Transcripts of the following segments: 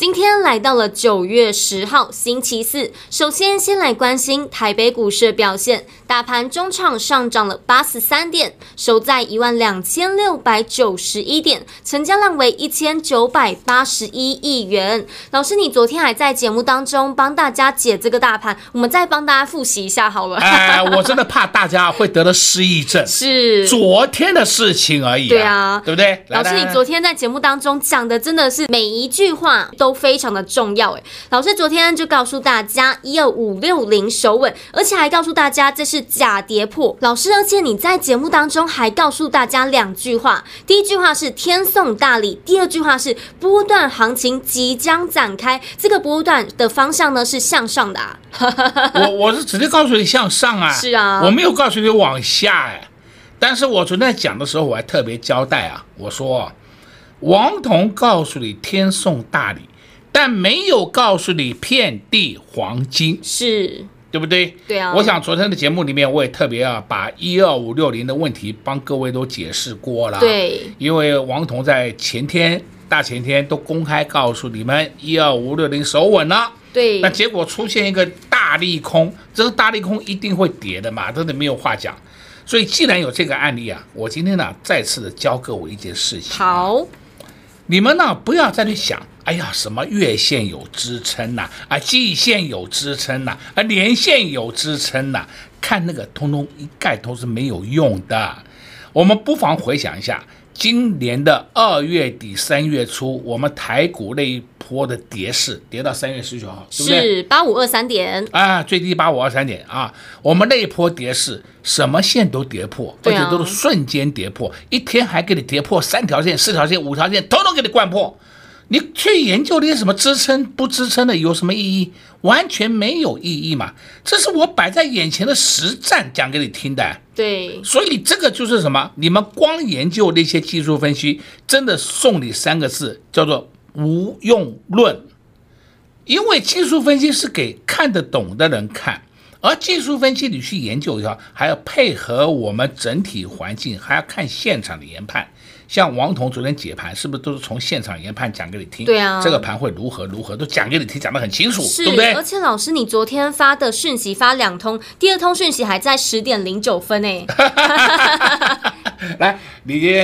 今天来到了九月十号星期四，首先先来关心台北股市的表现。大盘中场上涨了八十三点，收在一万两千六百九十一点，成交量为一千九百八十一亿元。老师，你昨天还在节目当中帮大家解这个大盘，我们再帮大家复习一下好了。哎，我真的怕大家会得了失忆症，是昨天的事情而已啊。对啊，对不对？老师，你昨天在节目当中讲的真的是每一句话都非常的重要哎。老师昨天就告诉大家一二五六零守稳，而且还告诉大家这是。假跌破，老师，而且你在节目当中还告诉大家两句话，第一句话是天送大礼，第二句话是波段行情即将展开，这个波段的方向呢是向上的啊。我我是直接告诉你 向上啊，是啊，我没有告诉你往下哎，但是我昨天讲的时候我还特别交代啊，我说王彤告诉你天送大礼，但没有告诉你遍地黄金是。对不对？对啊，我想昨天的节目里面，我也特别啊把一二五六零的问题帮各位都解释过了。对，因为王彤在前天、大前天都公开告诉你们一二五六零守稳了。对，那结果出现一个大利空，这个大利空一定会跌的嘛，真的没有话讲。所以既然有这个案例啊，我今天呢再次的教各位一件事情。好，你们呢不要再去想。哎呀，什么月线有支撑呐？啊，季线有支撑呐？啊，年线有支撑呐？看那个，通通一概都是没有用的。我们不妨回想一下，今年的二月底三月初，我们台股那一波的跌势，跌到三月十九号，对不对？是八五二三点啊，最低八五二三点啊。我们那一波跌势，什么线都跌破，而且都是瞬间跌破，一天还给你跌破三条线、四条线、五条线，统统给你灌破。你去研究那些什么支撑不支撑的有什么意义？完全没有意义嘛！这是我摆在眼前的实战讲给你听的。对，所以这个就是什么？你们光研究那些技术分析，真的送你三个字，叫做无用论。因为技术分析是给看得懂的人看，而技术分析你去研究一下，还要配合我们整体环境，还要看现场的研判。像王彤昨天解盘，是不是都是从现场研判讲给你听？对啊，这个盘会如何如何，都讲给你听，讲得很清楚，是对不对？而且老师，你昨天发的讯息发两通，第二通讯息还在十点零九分诶。来，你。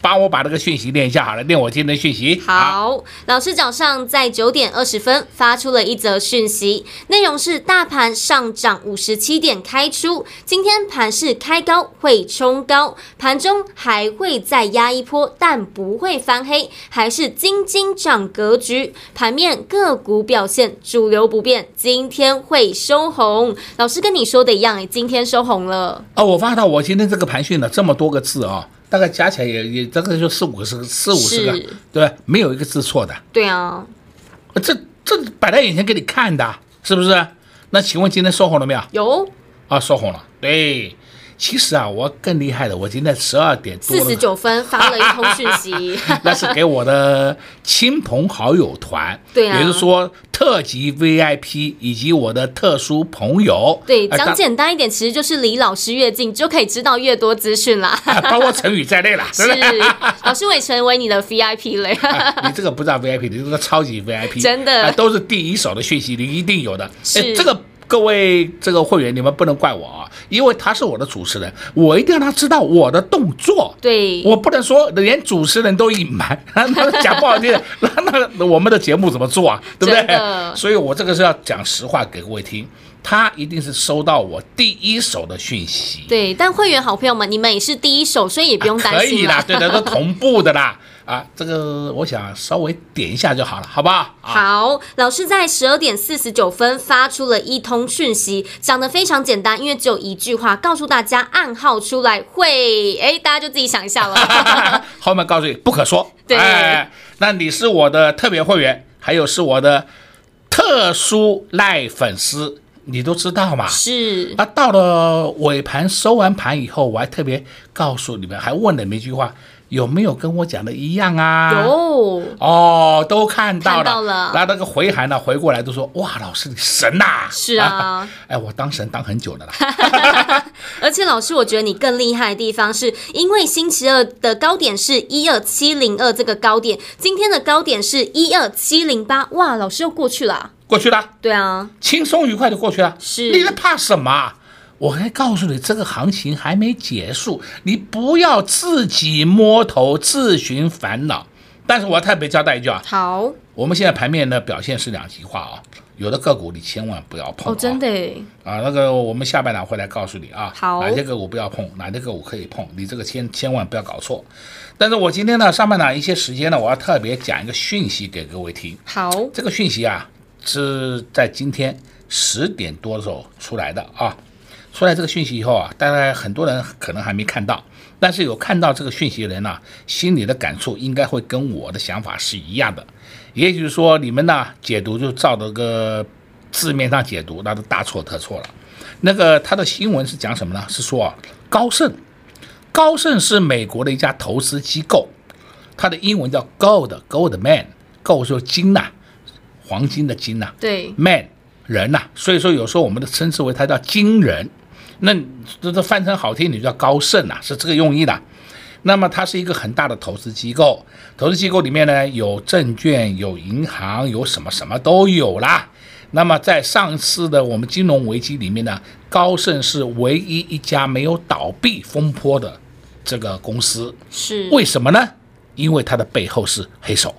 帮我把这个讯息念一下好了，念我今天的讯息。好，老师早上在九点二十分发出了一则讯息，内容是大盘上涨五十七点开出，今天盘是开高会冲高，盘中还会再压一波，但不会翻黑，还是金金涨格局。盘面个股表现主流不变，今天会收红。老师跟你说的一样，今天收红了。哦，我发到我今天这个盘讯了这么多个字啊、大概加起来也也大概就四五个四四五十个，对吧？没有一个字错的。对啊，这这摆在眼前给你看的，是不是？那请问今天收红了没有？有啊，收红了。对，其实啊，我更厉害的，我今天十二点多四十九分 发了一通讯息，那是给我的亲朋好友团，对啊，也就是说。特级 VIP 以及我的特殊朋友，对，讲简单一点，其实就是离老师越近，就可以知道越多资讯啦，包括成语在内啦。是，老师我也成为你的 VIP 了。你这个不叫 VIP，你这个超级 VIP，真的，都是第一手的讯息，你一定有的。是这个。各位这个会员，你们不能怪我啊，因为他是我的主持人，我一定要让他知道我的动作。对，我不能说连主持人都隐瞒，那讲不好听，那那我们的节目怎么做啊？对不对？所以我这个是要讲实话给各位听，他一定是收到我第一手的讯息。对，但会员好朋友们，你们也是第一手，所以也不用担心。啊，可以啦，对的，都同步的啦。啊，这个我想稍微点一下就好了，好不好？好，老师在十二点四十九分发出了一通讯息，讲得非常简单，因为只有一句话，告诉大家暗号出来会，哎，大家就自己想一下了。后面告诉你不可说。对，哎，那你是我的特别会员，还有是我的特殊赖粉丝，你都知道嘛？是。啊到了尾盘收完盘以后，我还特别告诉你们，还问了你们一句话。有没有跟我讲的一样啊？有哦，都看到了。看到了。那那个回函呢？回过来都说哇，老师你神呐、啊！是啊。哎，我当神当很久了啦。而且老师，我觉得你更厉害的地方是，因为星期二的高点是一二七零二这个高点，今天的高点是一二七零八，哇，老师又过去了。过去了。对啊。轻松愉快的过去了。是。你在怕什么？我还告诉你，这个行情还没结束，你不要自己摸头自寻烦恼。但是我要特别交代一句啊，好，我们现在盘面的表现是两极化啊，有的个股你千万不要碰哦，真的啊，那个我们下半场会来告诉你啊，好，哪些个股不要碰，哪些个股可以碰，你这个千千万不要搞错。但是我今天呢，上半场一些时间呢，我要特别讲一个讯息给各位听。好，这个讯息啊是在今天十点多的时候出来的啊。出来这个讯息以后啊，当然很多人可能还没看到，但是有看到这个讯息的人呢、啊，心里的感触应该会跟我的想法是一样的。也就是说，你们呢解读就照着个字面上解读，那都大错特错了。那个他的新闻是讲什么呢？是说啊，高盛，高盛是美国的一家投资机构，它的英文叫 Gold，Goldman，Gold 就是金呐、啊，黄金的金呐、啊，对，Man 人呐、啊，所以说有时候我们的称之为它叫金人。那这这翻成好听，你就叫高盛呐、啊，是这个用意的。那么它是一个很大的投资机构，投资机构里面呢有证券、有银行、有什么什么都有啦。那么在上次的我们金融危机里面呢，高盛是唯一一家没有倒闭风波的这个公司。是为什么呢？因为它的背后是黑手，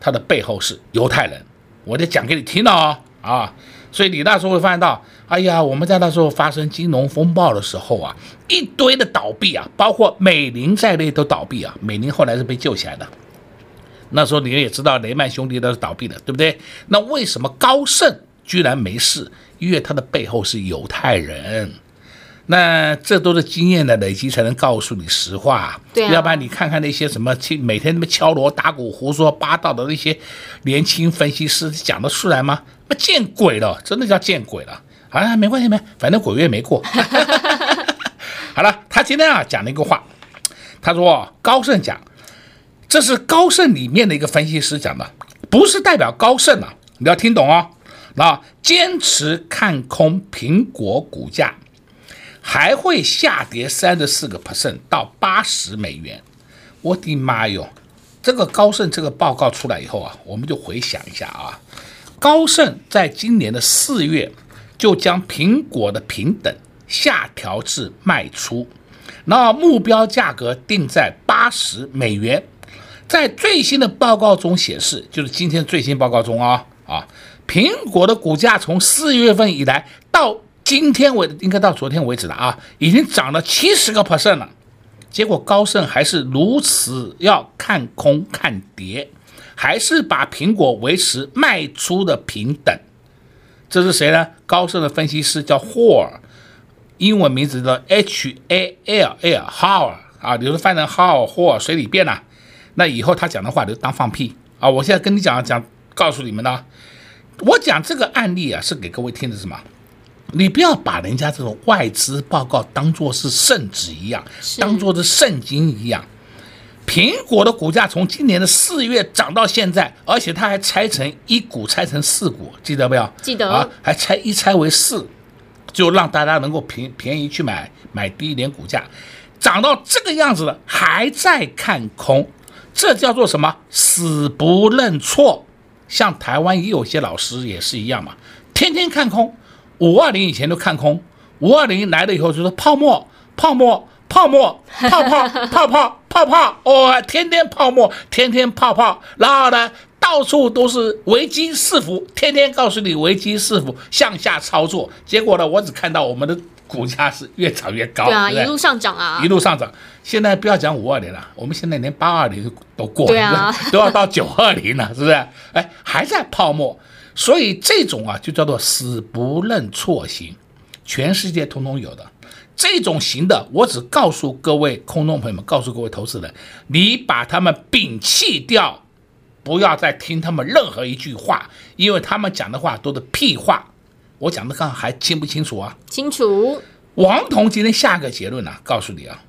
它的背后是犹太人。我得讲给你听哦，啊。所以你那时候会发现到，哎呀，我们在那时候发生金融风暴的时候啊，一堆的倒闭啊，包括美林在内都倒闭啊。美林后来是被救起来的。那时候你也知道雷曼兄弟都是倒闭的，对不对？那为什么高盛居然没事？因为他的背后是犹太人。那这都是经验的累积才能告诉你实话。对啊。要不然你看看那些什么每天那么敲锣打鼓、胡说八道的那些年轻分析师讲得出来吗？那见鬼了，真的叫见鬼了！啊，没关系，没，反正鬼月没过。好了，他今天啊讲了一个话，他说高盛讲，这是高盛里面的一个分析师讲的，不是代表高盛啊，你要听懂哦。那坚持看空苹果股价，还会下跌三十四个 percent 到八十美元。我的妈哟，这个高盛这个报告出来以后啊，我们就回想一下啊。高盛在今年的四月就将苹果的平等下调至卖出，那目标价格定在八十美元。在最新的报告中显示，就是今天最新报告中啊啊，苹果的股价从四月份以来到今天为应该到昨天为止了啊，已经涨了七十个 percent 了。结果高盛还是如此要看空看跌。还是把苹果维持卖出的平等，这是谁呢？高盛的分析师叫霍尔，英文名字叫 H A L L 霍尔啊，比如说翻成浩尔霍尔随你便呐。那以后他讲的话就当放屁啊！我现在跟你讲讲，告诉你们呢，我讲这个案例啊，是给各位听的什么？你不要把人家这种外资报告当做是圣旨一样，当做是圣经一样。苹果的股价从今年的四月涨到现在，而且它还拆成一股，拆成四股，记得不要？记得啊，还拆一拆为四，就让大家能够便便宜去买，买低一点股价，涨到这个样子了，还在看空，这叫做什么？死不认错。像台湾也有些老师也是一样嘛，天天看空，五二零以前都看空，五二零来了以后就说泡沫，泡沫。泡沫，泡泡，泡泡，泡泡，哦，天天泡沫，天天泡泡，然后呢，到处都是危机四伏，天天告诉你危机四伏，向下操作。结果呢，我只看到我们的股价是越涨越高，对啊，对一路上涨啊，一路上涨。现在不要讲五二零了，我们现在连八二零都过了，对啊，都要到九二零了，是不是？哎，还在泡沫，所以这种啊就叫做死不认错型，全世界通通有的。这种型的，我只告诉各位空中朋友们，告诉各位投资人，你把他们摒弃掉，不要再听他们任何一句话，因为他们讲的话都是屁话。我讲的看还清不清楚啊？清楚。王彤今天下个结论呢、啊，告诉你啊，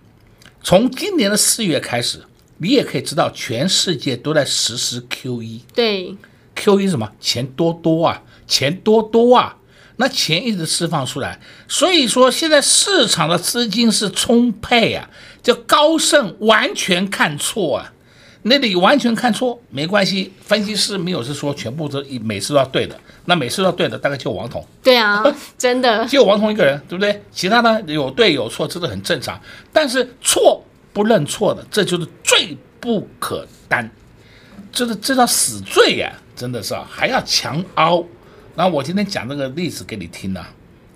从今年的四月开始，你也可以知道，全世界都在实施 QE。对，QE 什么？钱多多啊，钱多多啊。那钱一直释放出来，所以说现在市场的资金是充沛啊，叫高盛完全看错啊，那里完全看错没关系，分析师没有是说全部都每次都要对的，那每次都要对的大概就王彤，对啊，真的就王彤一个人，对不对？其他呢有对有错，这都很正常，但是错不认错的，这就是罪不可担，这是这叫死罪呀、啊，真的是啊，还要强凹。那我今天讲这个例子给你听呢、啊，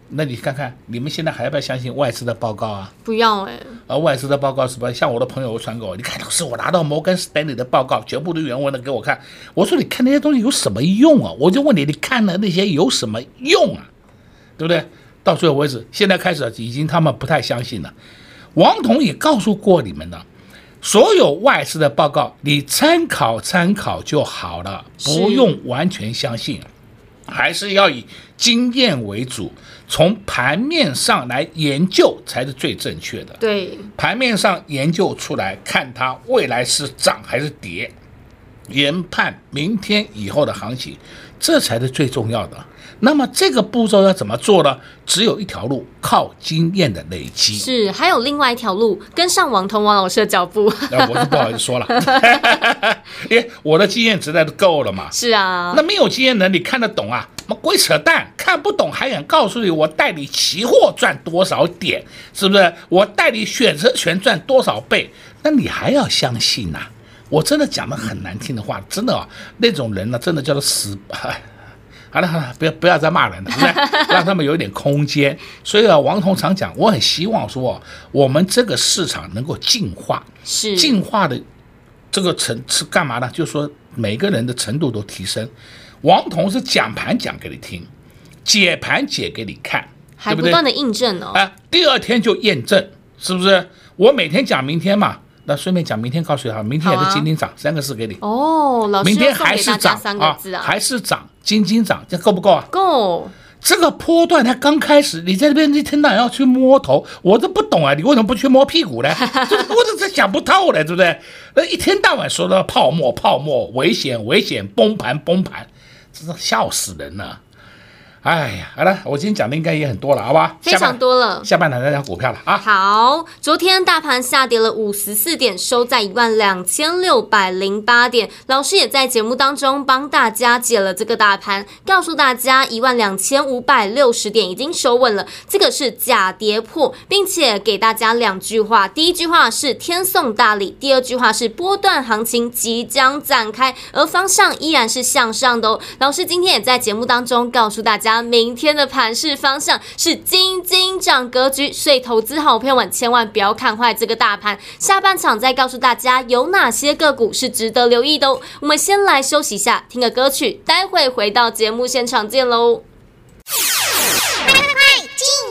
那你看看你们现在还要不要相信外资的报告啊？不要哎、欸。而外资的报告是吧？像我的朋友传给我，你看老师，我拿到摩根士丹利的报告，全部都原文的给我看。我说你看那些东西有什么用啊？我就问你，你看了那些有什么用啊？对不对？到最后为止，现在开始已经他们不太相信了。王彤也告诉过你们的，所有外资的报告你参考参考就好了，不用完全相信。还是要以经验为主，从盘面上来研究才是最正确的。对，盘面上研究出来，看它未来是涨还是跌，研判明天以后的行情，这才是最重要的。那么这个步骤要怎么做呢？只有一条路，靠经验的累积。是，还有另外一条路，跟上王彤王老师的脚步。那我就不好意思说了，因为我的经验实在是够了嘛。是啊，那没有经验能你看得懂啊？什么鬼扯淡，看不懂还敢告诉你我带你期货赚多少点，是不是？我带你选择权赚多少倍？那你还要相信呐、啊？我真的讲的很难听的话，真的啊，那种人呢，真的叫做死。好了好了，不要不要再骂人了，对不对？让他们有一点空间。所以啊，王彤常讲，我很希望说，我们这个市场能够进化，是进化的这个程是干嘛呢？就是说每个人的程度都提升。王彤是讲盘讲给你听，解盘解给你看，还不断的印证哦。啊，第二天就验证，是不是？我每天讲明天嘛。那顺便讲，明天告诉你哈，明天也是金金涨、啊、三个字给你哦。老师明天还是涨三个字啊，还是涨，金金涨，这够不够啊？够。这个波段它刚开始，你在这边一天到晚要去摸头，我都不懂啊，你为什么不去摸屁股呢？我 这这想不透了，对不对？那一天到晚说的泡沫泡沫，危险危险，崩盘崩盘，真是笑死人了。哎呀，好了，我今天讲的应该也很多了，好吧？非常多了。下半场再讲股票了啊。好，昨天大盘下跌了五十四点，收在一万两千六百零八点。老师也在节目当中帮大家解了这个大盘，告诉大家一万两千五百六十点已经收稳了，这个是假跌破，并且给大家两句话：第一句话是天送大礼，第二句话是波段行情即将展开，而方向依然是向上的哦。老师今天也在节目当中告诉大家。明天的盘势方向是金金涨格局，所以投资好朋友们千万不要看坏这个大盘。下半场再告诉大家有哪些个股是值得留意的哦。我们先来休息一下，听个歌曲，待会回到节目现场见喽。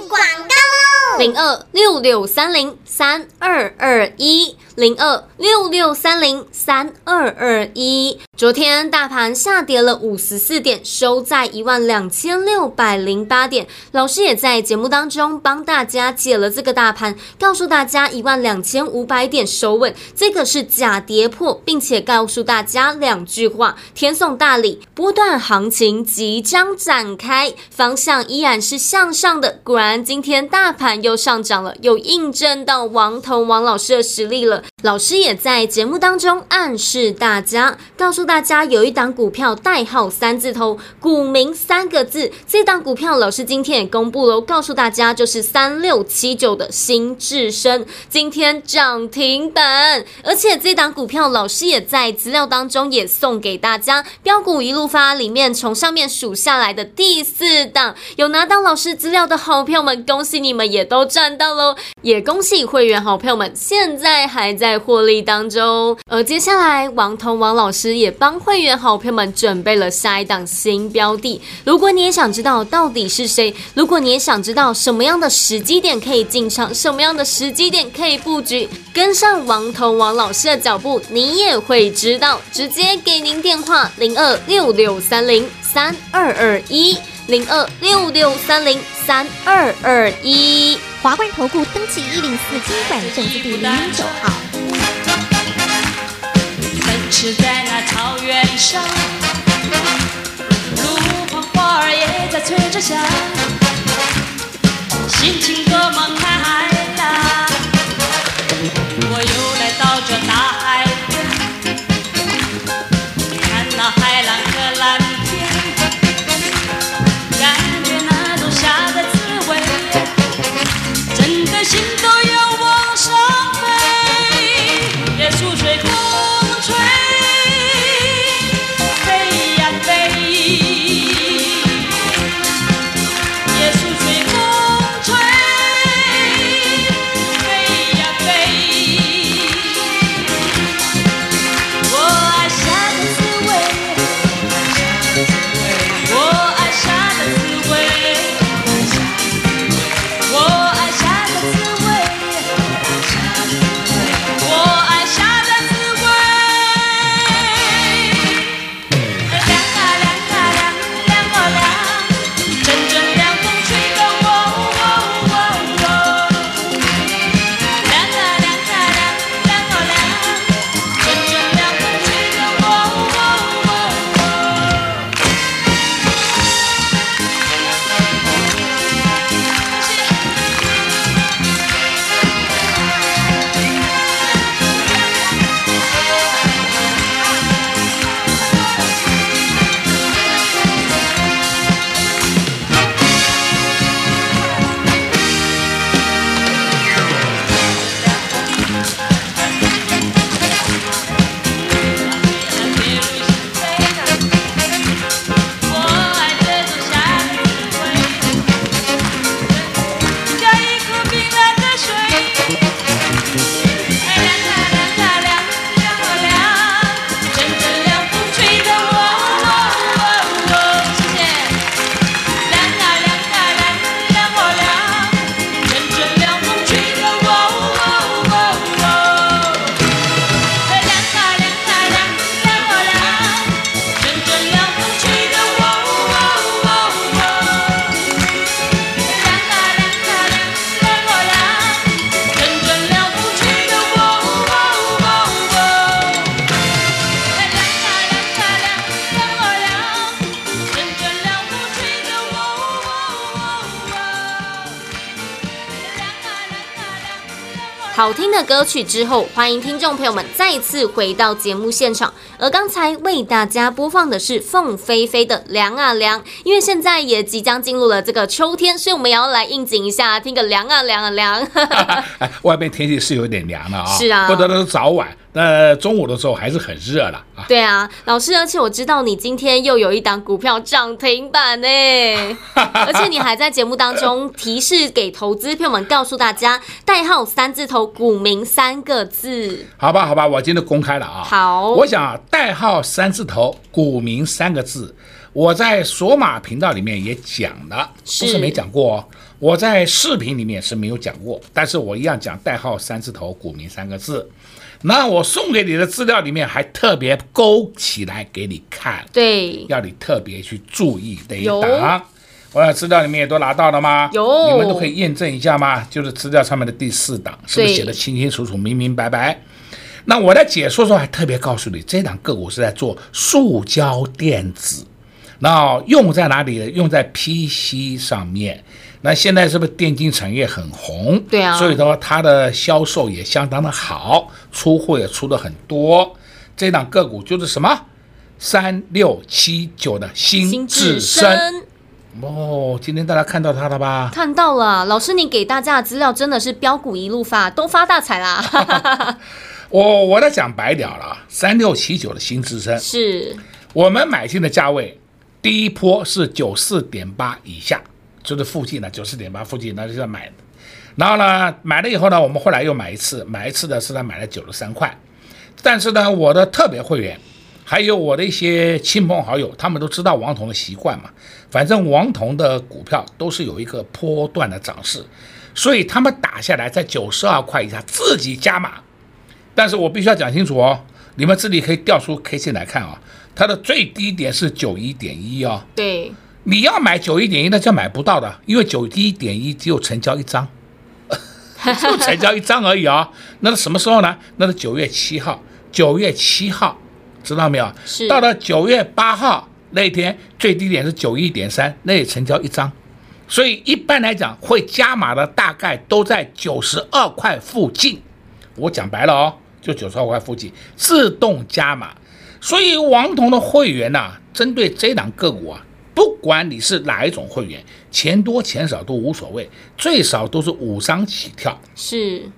广告喽！零二六六三零三二二一。零二六六三零三二二一，昨天大盘下跌了五十四点，收在一万两千六百零八点。老师也在节目当中帮大家解了这个大盘，告诉大家一万两千五百点收稳，这个是假跌破，并且告诉大家两句话：天送大礼，波段行情即将展开，方向依然是向上的。果然，今天大盘又上涨了，又印证到王彤王老师的实力了。老师也在节目当中暗示大家，告诉大家有一档股票代号三字头，股名三个字。这档股票老师今天也公布了，告诉大家就是三六七九的新智深，今天涨停板。而且这档股票老师也在资料当中也送给大家，标股一路发里面从上面数下来的第四档，有拿到老师资料的好票们，恭喜你们也都赚到喽！也恭喜会员好朋友们现在还在获利当中。而接下来王彤王老师也帮会员好朋友们准备了下一档新标的。如果你也想知道到底是谁，如果你也想知道什么样的时机点可以进场，什么样的时机点可以布局，跟上王彤王老师的脚步，你也会知道。直接给您电话零二六六三零三二二一零二六六三零三二二一华冠投顾登记一零四金管证字第零零九号。奔驰在那草原上，路旁花儿也在催着香，心情多么开听的歌曲之后，欢迎听众朋友们再次回到节目现场。而刚才为大家播放的是凤飞飞的凉啊凉，因为现在也即将进入了这个秋天，所以我们也要来应景一下，听个凉啊凉啊凉。外面天气是有点凉了啊，是啊，不得都早晚。那中午的时候还是很热了啊！对啊，老师，而且我知道你今天又有一档股票涨停板呢，而且你还在节目当中提示给投资朋友们，告诉大家代号三字头股民三个字。好吧，好吧，我今天公开了啊。好，我想代号三字头股民三个字，我在索马频道里面也讲了，不是没讲过哦。我在视频里面是没有讲过，但是我一样讲代号三字头股民三个字。那我送给你的资料里面还特别勾起来给你看，对，要你特别去注意这一档。我的资料里面也都拿到了吗？有，你们都可以验证一下吗？就是资料上面的第四档，是不是写的清清楚楚、明明白白？那我在解说的时候还特别告诉你，这档个股是在做塑胶电子，那用在哪里呢？用在 PC 上面。那现在是不是电竞产业很红？对啊，所以说它的销售也相当的好，出货也出的很多。这档个股就是什么？三六七九的新智深。哦，今天大家看到它了吧？看到了，老师，你给大家的资料真的是标股一路发，都发大财啦！我我在讲白了了，三六七九的新至升是我们买进的价位，第一波是九四点八以下，就是附近的九四点八附近，那就要买。然后呢，买了以后呢，我们后来又买一次，买一次的是他买了九十三块，但是呢，我的特别会员。还有我的一些亲朋好友，他们都知道王彤的习惯嘛。反正王彤的股票都是有一个波段的涨势，所以他们打下来在九十二块以下自己加码。但是我必须要讲清楚哦，你们这里可以调出 K 线来看啊，它的最低点是九一点一哦。对，你要买九一点一，那就买不到的，因为九一点一只有成交一张，只有成交一张而已啊。那是什么时候呢？那是九月七号，九月七号。知道没有？是到了九月八号那一天，最低点是九一点三，那也成交一张，所以一般来讲会加码的大概都在九十二块附近。我讲白了哦，就九十二块附近自动加码。所以王彤的会员呐、啊，针对这档个股啊，不管你是哪一种会员，钱多钱少都无所谓，最少都是五张起跳。是。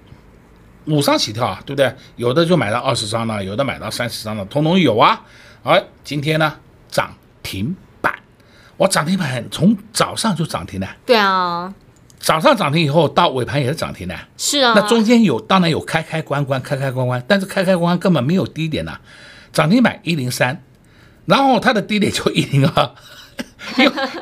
五张起跳啊，对不对？有的就买到二十张了，有的买到三十张了，通通有啊。而今天呢，涨停板，我涨停板从早上就涨停了。对啊，早上涨停以后到尾盘也是涨停的。是啊，那中间有当然有开开关关，开开关关，但是开开关关根本没有低点呐。涨停板一零三，然后它的低点就一零二，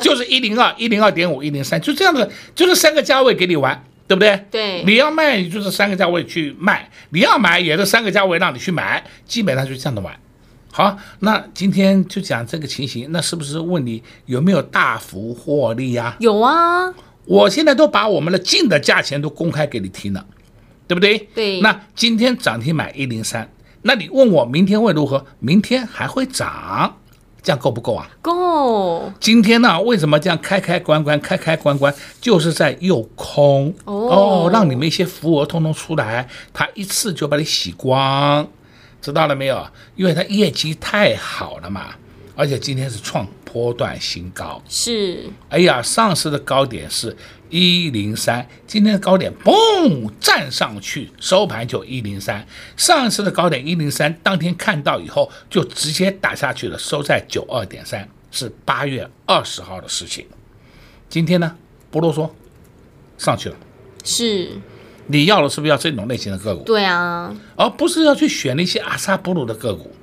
就是一零二、一零二点五、一零三，就这样的，就是三个价位给你玩。对不对？对，你要卖，你就是三个价位去卖；你要买，也是三个价位让你去买，基本上就这样的玩。好，那今天就讲这个情形，那是不是问你有没有大幅获利呀？有啊，我现在都把我们的进的价钱都公开给你听了，对不对？对。那今天涨停买一零三，那你问我明天会如何？明天还会涨。这样够不够啊？够。今天呢，为什么这样开开关关开开关关，就是在诱空哦，哦，让你们一些浮额通通出来，它一次就把你洗光，知道了没有？因为它业绩太好了嘛，而且今天是创波段新高。是。哎呀，上市的高点是。一零三，今天的高点嘣站上去，收盘就一零三。上次的高点一零三，当天看到以后就直接打下去了，收在九二点三，是八月二十号的事情。今天呢，不啰嗦，上去了。是，你要的是不是要这种类型的个股？对啊，而不是要去选那些阿萨布鲁的个股。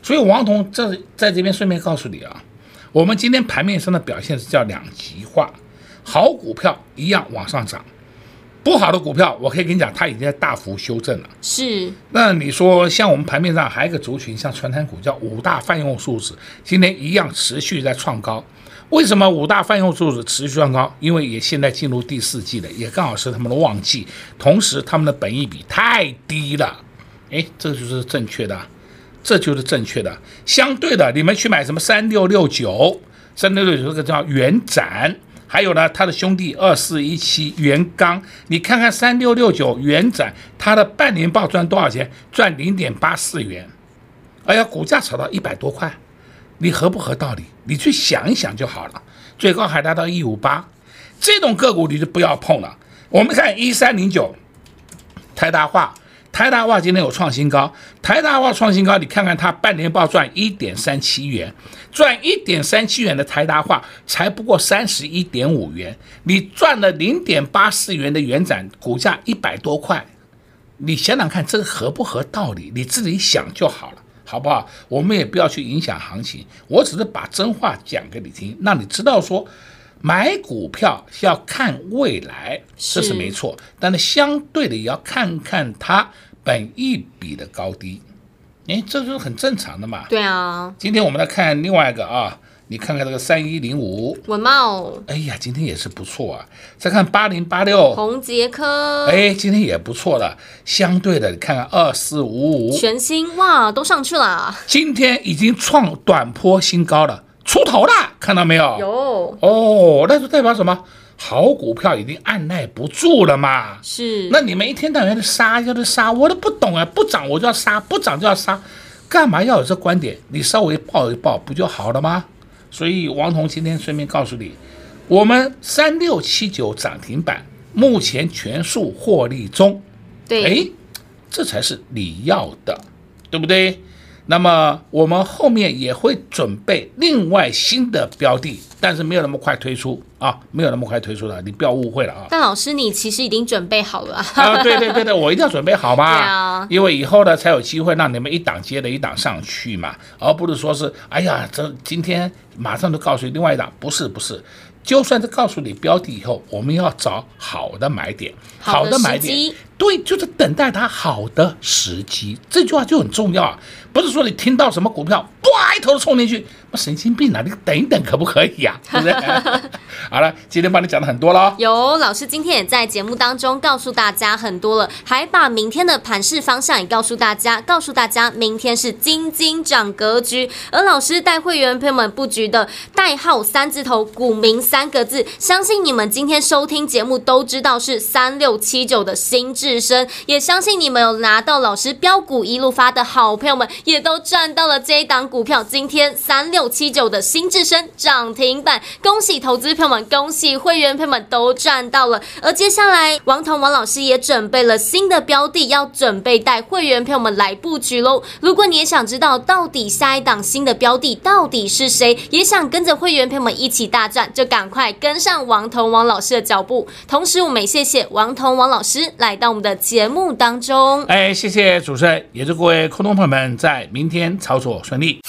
所以王彤这在这边顺便告诉你啊，我们今天盘面上的表现是叫两极化。好股票一样往上涨，不好的股票，我可以跟你讲，它已经在大幅修正了。是。那你说，像我们盘面上还有一个族群，像传产股叫五大泛用数值，今天一样持续在创高。为什么五大泛用数值持续创高？因为也现在进入第四季了，也刚好是他们的旺季，同时他们的本益比太低了。哎，这就是正确的，这就是正确的。相对的，你们去买什么三六六九，三六六九这个叫元展。还有呢，它的兄弟二四一七元刚，你看看三六六九元展，它的半年报赚多少钱？赚零点八四元，哎呀，股价炒到一百多块，你合不合道理？你去想一想就好了。最高还达到一五八，这种个股你就不要碰了。我们看一三零九，台达化。台达化今天有创新高，台达化创新高，你看看它半年报赚一点三七元，赚一点三七元的台达化才不过三十一点五元，你赚了零点八四元的元展，股价一百多块，你想想看这个合不合道理？你自己想就好了，好不好？我们也不要去影响行情，我只是把真话讲给你听，让你知道说。买股票是要看未来，这是没错，但是相对的也要看看它本一比的高低，哎，这就是很正常的嘛。对啊。今天我们来看另外一个啊，你看看这个三一零五文茂，哎呀，今天也是不错啊。再看八零八六红杰科，哎，今天也不错了。相对的，你看看二四五五全新哇，都上去了。今天已经创短波新高了。出头了，看到没有？有哦，那就代表什么？好股票已经按捺不住了嘛。是。那你们一天到晚的杀就是杀，我都不懂啊！不涨我就要杀，不涨就要杀，干嘛要有这观点？你稍微抱一抱不就好了吗？所以王彤今天顺便告诉你，我们三六七九涨停板目前全数获利中。对，哎，这才是你要的，对不对？那么我们后面也会准备另外新的标的，但是没有那么快推出啊，没有那么快推出的，你不要误会了啊。但老师，你其实已经准备好了啊？啊，对对对对，我一定要准备好嘛。对啊，因为以后呢才有机会让你们一档接着一档上去嘛，而不是说是哎呀，这今天马上就告诉另外一档，不是不是。就算是告诉你标的以后，我们要找好的买点，好的买点，对，就是等待它好的时机。这句话就很重要啊，不是说你听到什么股票，哇，一头冲进去。神经病啊！你等一等可不可以呀、啊？对不对？好了，今天帮你讲了很多了。有老师今天也在节目当中告诉大家很多了，还把明天的盘势方向也告诉大家，告诉大家明天是金金涨格局。而老师带会员朋友们布局的代号三字头股民三个字，相信你们今天收听节目都知道是三六七九的新智深，也相信你们有拿到老师标股一路发的好朋友们也都赚到了这一档股票。今天三六。六七九的新智深涨停板，恭喜投资朋友们，恭喜会员朋友们都赚到了。而接下来，王彤王老师也准备了新的标的，要准备带会员朋友们来布局喽。如果你也想知道到底下一档新的标的到底是谁，也想跟着会员朋友们一起大赚，就赶快跟上王彤王老师的脚步。同时，我们也谢谢王彤王老师来到我们的节目当中。哎，谢谢主持人，也祝各位空中朋友们在明天操作顺利。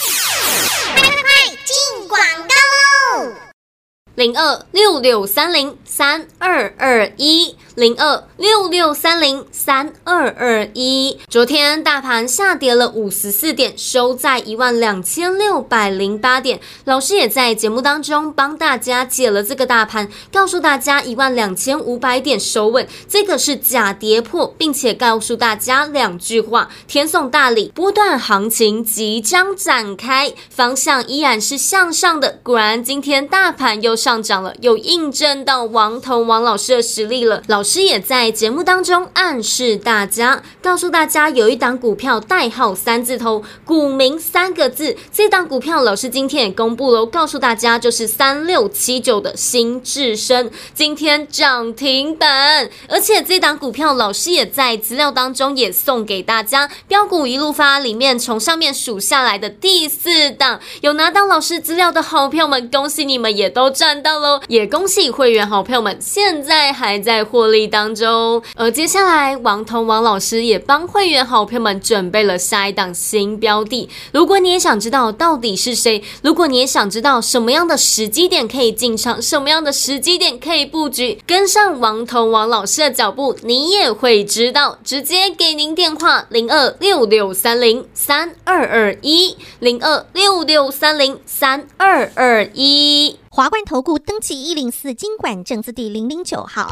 零二六六三零三二二一。零二六六三零三二二一，昨天大盘下跌了五十四点，收在一万两千六百零八点。老师也在节目当中帮大家解了这个大盘，告诉大家一万两千五百点收稳，这个是假跌破，并且告诉大家两句话：天送大礼，波段行情即将展开，方向依然是向上的。果然，今天大盘又上涨了，又印证到王彤王老师的实力了。老。师师也在节目当中暗示大家，告诉大家有一档股票代号三字头，股名三个字。这档股票老师今天也公布了，告诉大家就是三六七九的新智深，今天涨停板。而且这档股票老师也在资料当中也送给大家，标股一路发里面从上面数下来的第四档，有拿到老师资料的好朋友们，恭喜你们也都赚到喽！也恭喜会员好朋友们，现在还在获。力当中，而接下来王彤王老师也帮会员好朋友们准备了下一档新标的。如果你也想知道到底是谁，如果你也想知道什么样的时机点可以进场，什么样的时机点可以布局，跟上王彤王老师的脚步，你也会知道。直接给您电话零二六六三零三二二一零二六六三零三二二一。华冠投顾登记一零四金管证字第零零九号。